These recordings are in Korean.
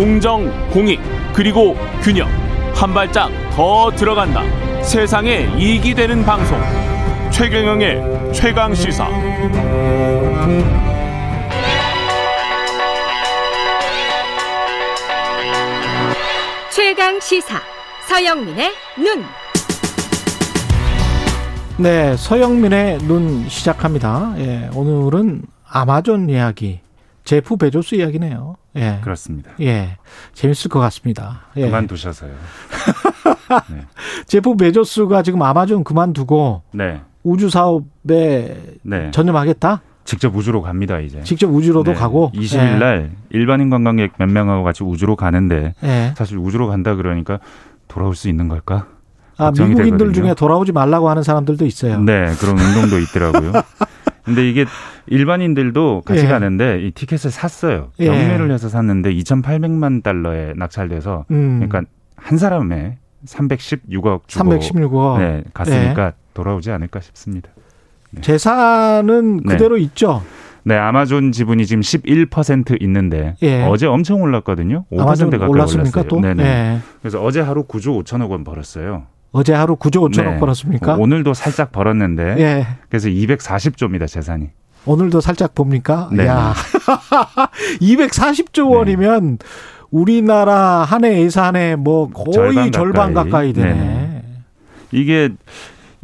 공정, 공익, 그리고 균형. 한 발짝 더 들어간다. 세상에 이익이 되는 방송. 최경영의 최강 시사. 최강 시사. 서영민의 눈. 네, 서영민의 눈 시작합니다. 예, 오늘은 아마존 이야기, 제프 베조스 이야기네요. 예. 그렇습니다. 예. 재밌을 것 같습니다. 예. 그만두셔서요. 네. 제프 베조스가 지금 아마존 그만두고 네. 우주 사업에 네. 전념하겠다? 직접 우주로 갑니다, 이제. 직접 우주로도 네. 가고 20일 날 일반인 관광객 몇 명하고 같이 우주로 가는데 사실 우주로 간다 그러니까 돌아올 수 있는 걸까? 아, 미국인들 되거든요. 중에 돌아오지 말라고 하는 사람들도 있어요. 네, 그런 운동도 있더라고요. 근데 이게 일반인들도 같이 예. 가는데 이 티켓을 샀어요. 예. 경매를 해서 샀는데 2,800만 달러에 낙찰돼서 음. 그러니까 한 사람에 316억 주고 316억 네, 갔으니까 예. 돌아오지 않을까 싶습니다. 네. 재산은 네. 그대로 네. 있죠. 네, 아마존 지분이 지금 11% 있는데 예. 어제 엄청 올랐거든요. 5% 가까이 올랐습니까 또? 네네. 예. 그래서 어제 하루 9조 5천억 원 벌었어요. 어제 하루 9조 5천억 네. 벌었습니까? 오늘도 살짝 벌었는데 예. 그래서 240조입니다 재산이. 오늘도 살짝 봅니까? 네. 야, 240조 원이면 우리나라 한 해 예산의 뭐 거의 절반, 절반 가까이. 가까이 되네. 네. 이게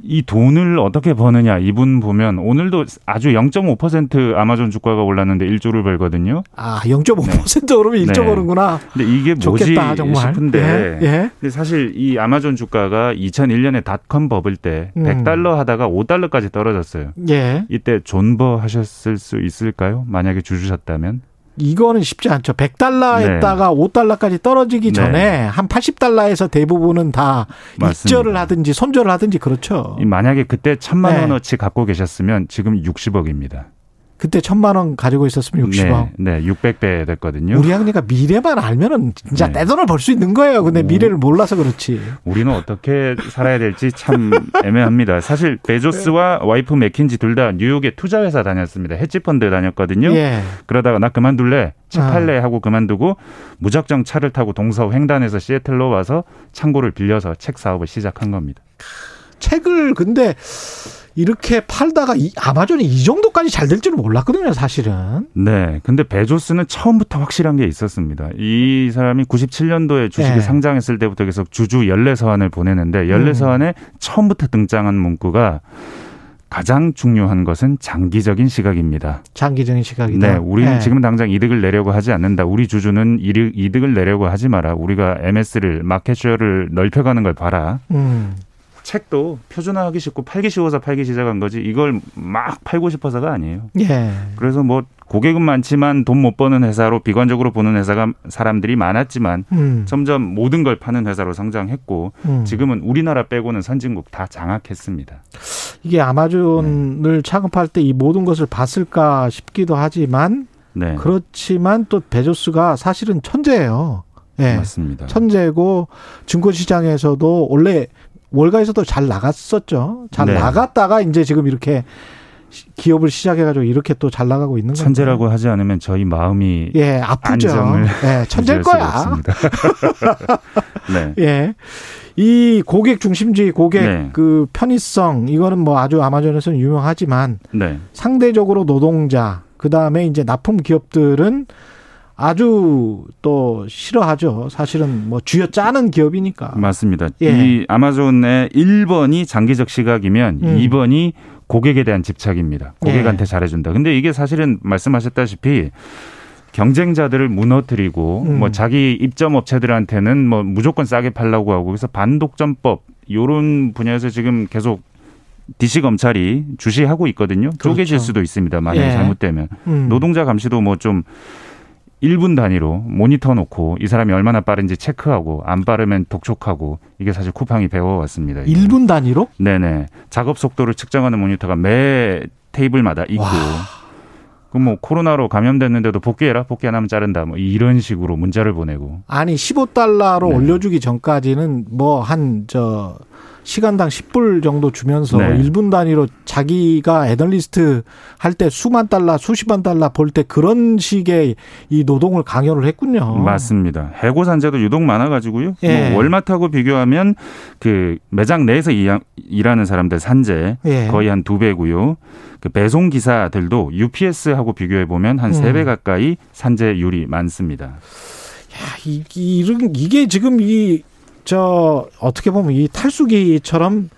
이 돈을 어떻게 버느냐 이분 보면 오늘도 아주 0.5% 아마존 주가가 올랐는데 1조를 벌거든요. 아, 0.5% 네. 오르면 1조 네. 버는구나. 근데 이게 뭐지 좋겠다, 정말. 싶은데 예. 예. 근데 사실 이 아마존 주가가 2001년에 닷컴 버블 때 음. 100달러 하다가 5달러까지 떨어졌어요. 예. 이때 존버 하셨을 수 있을까요? 만약에 주주셨다면? 이거는 쉽지 않죠. 100달러에다가 네. 5달러까지 떨어지기 네. 전에 한 80달러에서 대부분은 다 맞습니다. 입절을 하든지 손절을 하든지 그렇죠. 만약에 그때 천만 네. 원어치 갖고 계셨으면 지금 60억입니다. 그때 천만 원 가지고 있었으면 60억. 네, 네 600배 됐거든요. 우리 학리가 미래만 알면은 진짜 네. 내 돈을 벌 수 있는 거예요. 근데 미래를 몰라서 그렇지. 우리는 어떻게 살아야 될지 참 애매합니다. 사실 베조스와 와이프 맥킨지 둘 다 뉴욕에 투자 회사 다녔습니다. 헤지펀드 다녔거든요. 예. 그러다가 나 그만둘래. 차 팔래 하고 그만두고 무작정 차를 타고 동서 횡단에서 시애틀로 와서 창고를 빌려서 책 사업을 시작한 겁니다. 책을 근데 이렇게 팔다가 이, 아마존이 이 정도까지 잘 될 줄은 몰랐거든요, 사실은. 네. 근데 베조스는 처음부터 확실한 게 있었습니다. 이 사람이 97년도에 주식이 네. 상장했을 때부터 계속 주주 연례 서한을 보내는데 연례 음. 서한에 음. 처음부터 등장한 문구가 가장 중요한 것은 장기적인 시각입니다. 장기적인 시각이다. 네, 우리는 네. 지금 당장 이득을 내려고 하지 않는다. 우리 주주는 이득을 내려고 하지 마라. 우리가 MS를 마켓쉐어를 넓혀가는 걸 봐라. 음. 책도 표준화하기 쉽고 팔기 쉬워서 팔기 시작한 거지 이걸 막 팔고 싶어서가 아니에요. 예. 그래서 뭐 고객은 많지만 돈 못 버는 회사로 비관적으로 보는 회사가 사람들이 많았지만 음. 점점 모든 걸 파는 회사로 성장했고 음. 지금은 우리나라 빼고는 선진국 다 장악했습니다. 이게 아마존을 네. 창업할 때 이 모든 것을 봤을까 싶기도 하지만 네. 그렇지만 또 베조스가 사실은 천재예요. 네. 맞습니다. 천재고 증권 시장에서도 원래 월가에서도 잘 나갔었죠. 잘 네. 나갔다가 이제 지금 이렇게 기업을 시작해가지고 이렇게 또 잘 나가고 있는 거죠. 천재라고 건가요? 하지 않으면 저희 마음이 예 아프죠. 예, 천재일 거야. 네. 예. 이 고객 중심주의, 고객 네. 그 편의성 이거는 뭐 아주 아마존에서는 유명하지만 네. 상대적으로 노동자 그 다음에 이제 납품 기업들은 아주 또 싫어하죠. 사실은 뭐 쥐어 짜는 기업이니까. 맞습니다. 예. 이 아마존의 1번이 장기적 시각이면 음. 2번이 고객에 대한 집착입니다. 고객한테 예. 잘해준다. 근데 이게 사실은 말씀하셨다시피 경쟁자들을 무너뜨리고 음. 뭐 자기 입점 업체들한테는 뭐 무조건 싸게 팔라고 하고 그래서 반독점법 요런 분야에서 지금 계속 DC 검찰이 주시하고 있거든요. 그렇죠. 쪼개질 수도 있습니다. 만약에 예. 잘못되면 음. 노동자 감시도 뭐좀 1분 단위로 모니터 놓고 이 사람이 얼마나 빠른지 체크하고 안 빠르면 독촉하고 이게 사실 쿠팡이 배워왔습니다. 1분 단위로? 네네. 작업 속도를 측정하는 모니터가 매 테이블마다 있고. 그럼 뭐 코로나로 감염됐는데도 복귀해라 복귀 안 하면 자른다 뭐 이런 식으로 문자를 보내고 아니 15달러로 네. 올려주기 전까지는 뭐 한 저 시간당 10불 정도 주면서 네. 1분 단위로 자기가 애널리스트 할 때 수만 달러, 수십만 달러 볼때 그런 식의 이 노동을 강요를 했군요. 맞습니다. 해고 산재도 유독 많아가지고요. 예. 뭐 월마트하고 비교하면 그 매장 내에서 일하는 사람들 산재 예. 거의 한 두 배고요. 그 배송 기사들도 UPS하고 비교해 보면 한 세배 음. 가까이 산재율이 많습니다. 야, 이, 이런 이게 지금 이 저 어떻게 보면 이 탈수기처럼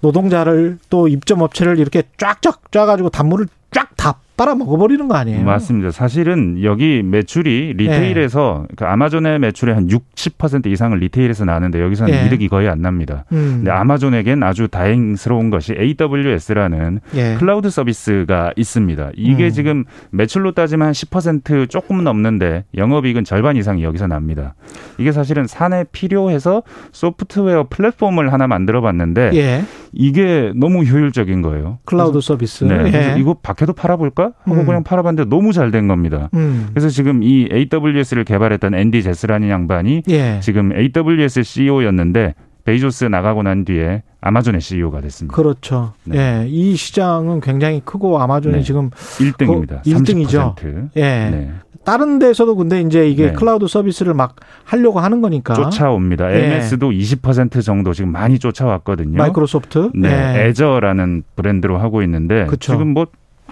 노동자를 또 입점 업체를 이렇게 쫙쫙 짜가지고 단물을 쫙 다 빨아 먹어버리는 거 아니에요? 맞습니다. 사실은 여기 매출이 retail에서 네. 그 아마존의 매출의 한 60% 이상을 retail에서 나는데 여기서는 네. 이득이 거의 안 납니다. 음. 근데 아마존에겐 아주 다행스러운 것이 AWS라는 예. 클라우드 서비스가 있습니다. 이게 음. 지금 매출로 따지면 한 10% 조금 넘는데 영업이익은 절반 이상이 여기서 납니다. 이게 사실은 사내 필요해서 소프트웨어 플랫폼을 하나 만들어 봤는데 예. 이게 너무 효율적인 거예요. 클라우드 서비스. 네. 예. 이거 밖에도 팔아볼까? 하고 음. 그냥 팔아봤는데 너무 잘 된 겁니다. 음. 그래서 지금 이 AWS를 개발했던 앤디 재시라는 양반이 예. 지금 AWS CEO였는데 베이조스 나가고 난 뒤에 아마존의 CEO가 됐습니다. 그렇죠. 네. 예. 이 시장은 굉장히 크고 아마존이 네. 지금 1등입니다. 1등이죠. 30%. 예. 네. 다른 데서도 근데 이제 이게 네. 클라우드 서비스를 막 하려고 하는 거니까 쫓아옵니다. 예. MS도 20% 정도 지금 많이 쫓아왔거든요. 마이크로소프트, 네, 예. 애저라는 브랜드로 하고 있는데 그쵸. 지금 뭐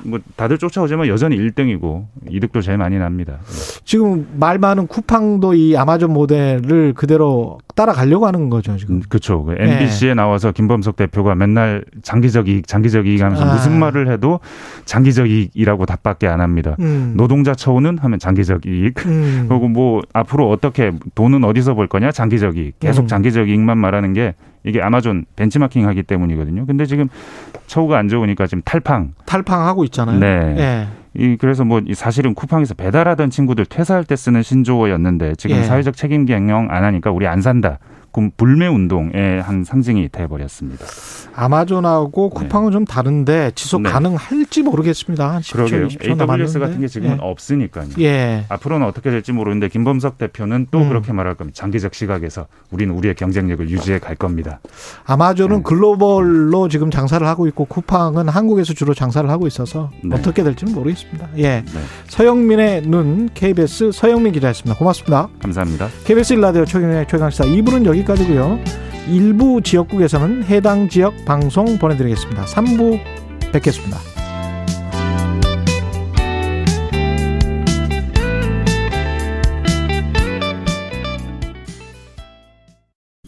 뭐 다들 쫓아오지만 여전히 1등이고 이득도 제일 많이 납니다. 지금 말 많은 쿠팡도 이 아마존 모델을 그대로 따라가려고 하는 거죠 지금. 음, 그렇죠. 그 MBC에 네. 나와서 김범석 대표가 맨날 장기적 이익, 장기적 이익 하면서 아. 무슨 말을 해도 장기적 이익이라고 답밖에 안 합니다. 음. 노동자 처우는 하면 장기적 이익. 음. 그리고 뭐 앞으로 어떻게 돈은 어디서 벌 거냐 장기적 이익. 계속 음. 장기적 이익만 말하는 게 이게 아마존 벤치마킹 하기 때문이거든요. 근데 지금 처우가 안 좋으니까 지금 탈팡. 탈팡하고 있잖아요. 네. 네. 이 그래서 뭐 사실은 쿠팡에서 배달하던 친구들 퇴사할 때 쓰는 신조어였는데 지금 예. 사회적 책임 경영 안 하니까 우리 안 산다. 불매 운동의 한 상징이 돼 버렸습니다. 아마존하고 네. 쿠팡은 네. 좀 다른데 지속 네. 가능할지 모르겠습니다. 그러게요. AWS 같은 게 지금은 예. 없으니까요. 예. 앞으로는 어떻게 될지 모르는데 김범석 대표는 또 음. 그렇게 말할 겁니다. 장기적 시각에서 우리는 우리의 경쟁력을 유지해 갈 겁니다. 아마존은 네. 글로벌로 지금 장사를 하고 있고 쿠팡은 한국에서 주로 장사를 하고 있어서 네. 어떻게 될지는 모르겠습니다. 예. 네. 서영민의 눈 KBS 서영민 기자였습니다. 고맙습니다. 감사합니다. KBS 일라디오 최경의 최강시사 2부는 여기까지고요. 일부 지역국에서는 해당 지역 방송 보내드리겠습니다. 3부 뵙겠습니다.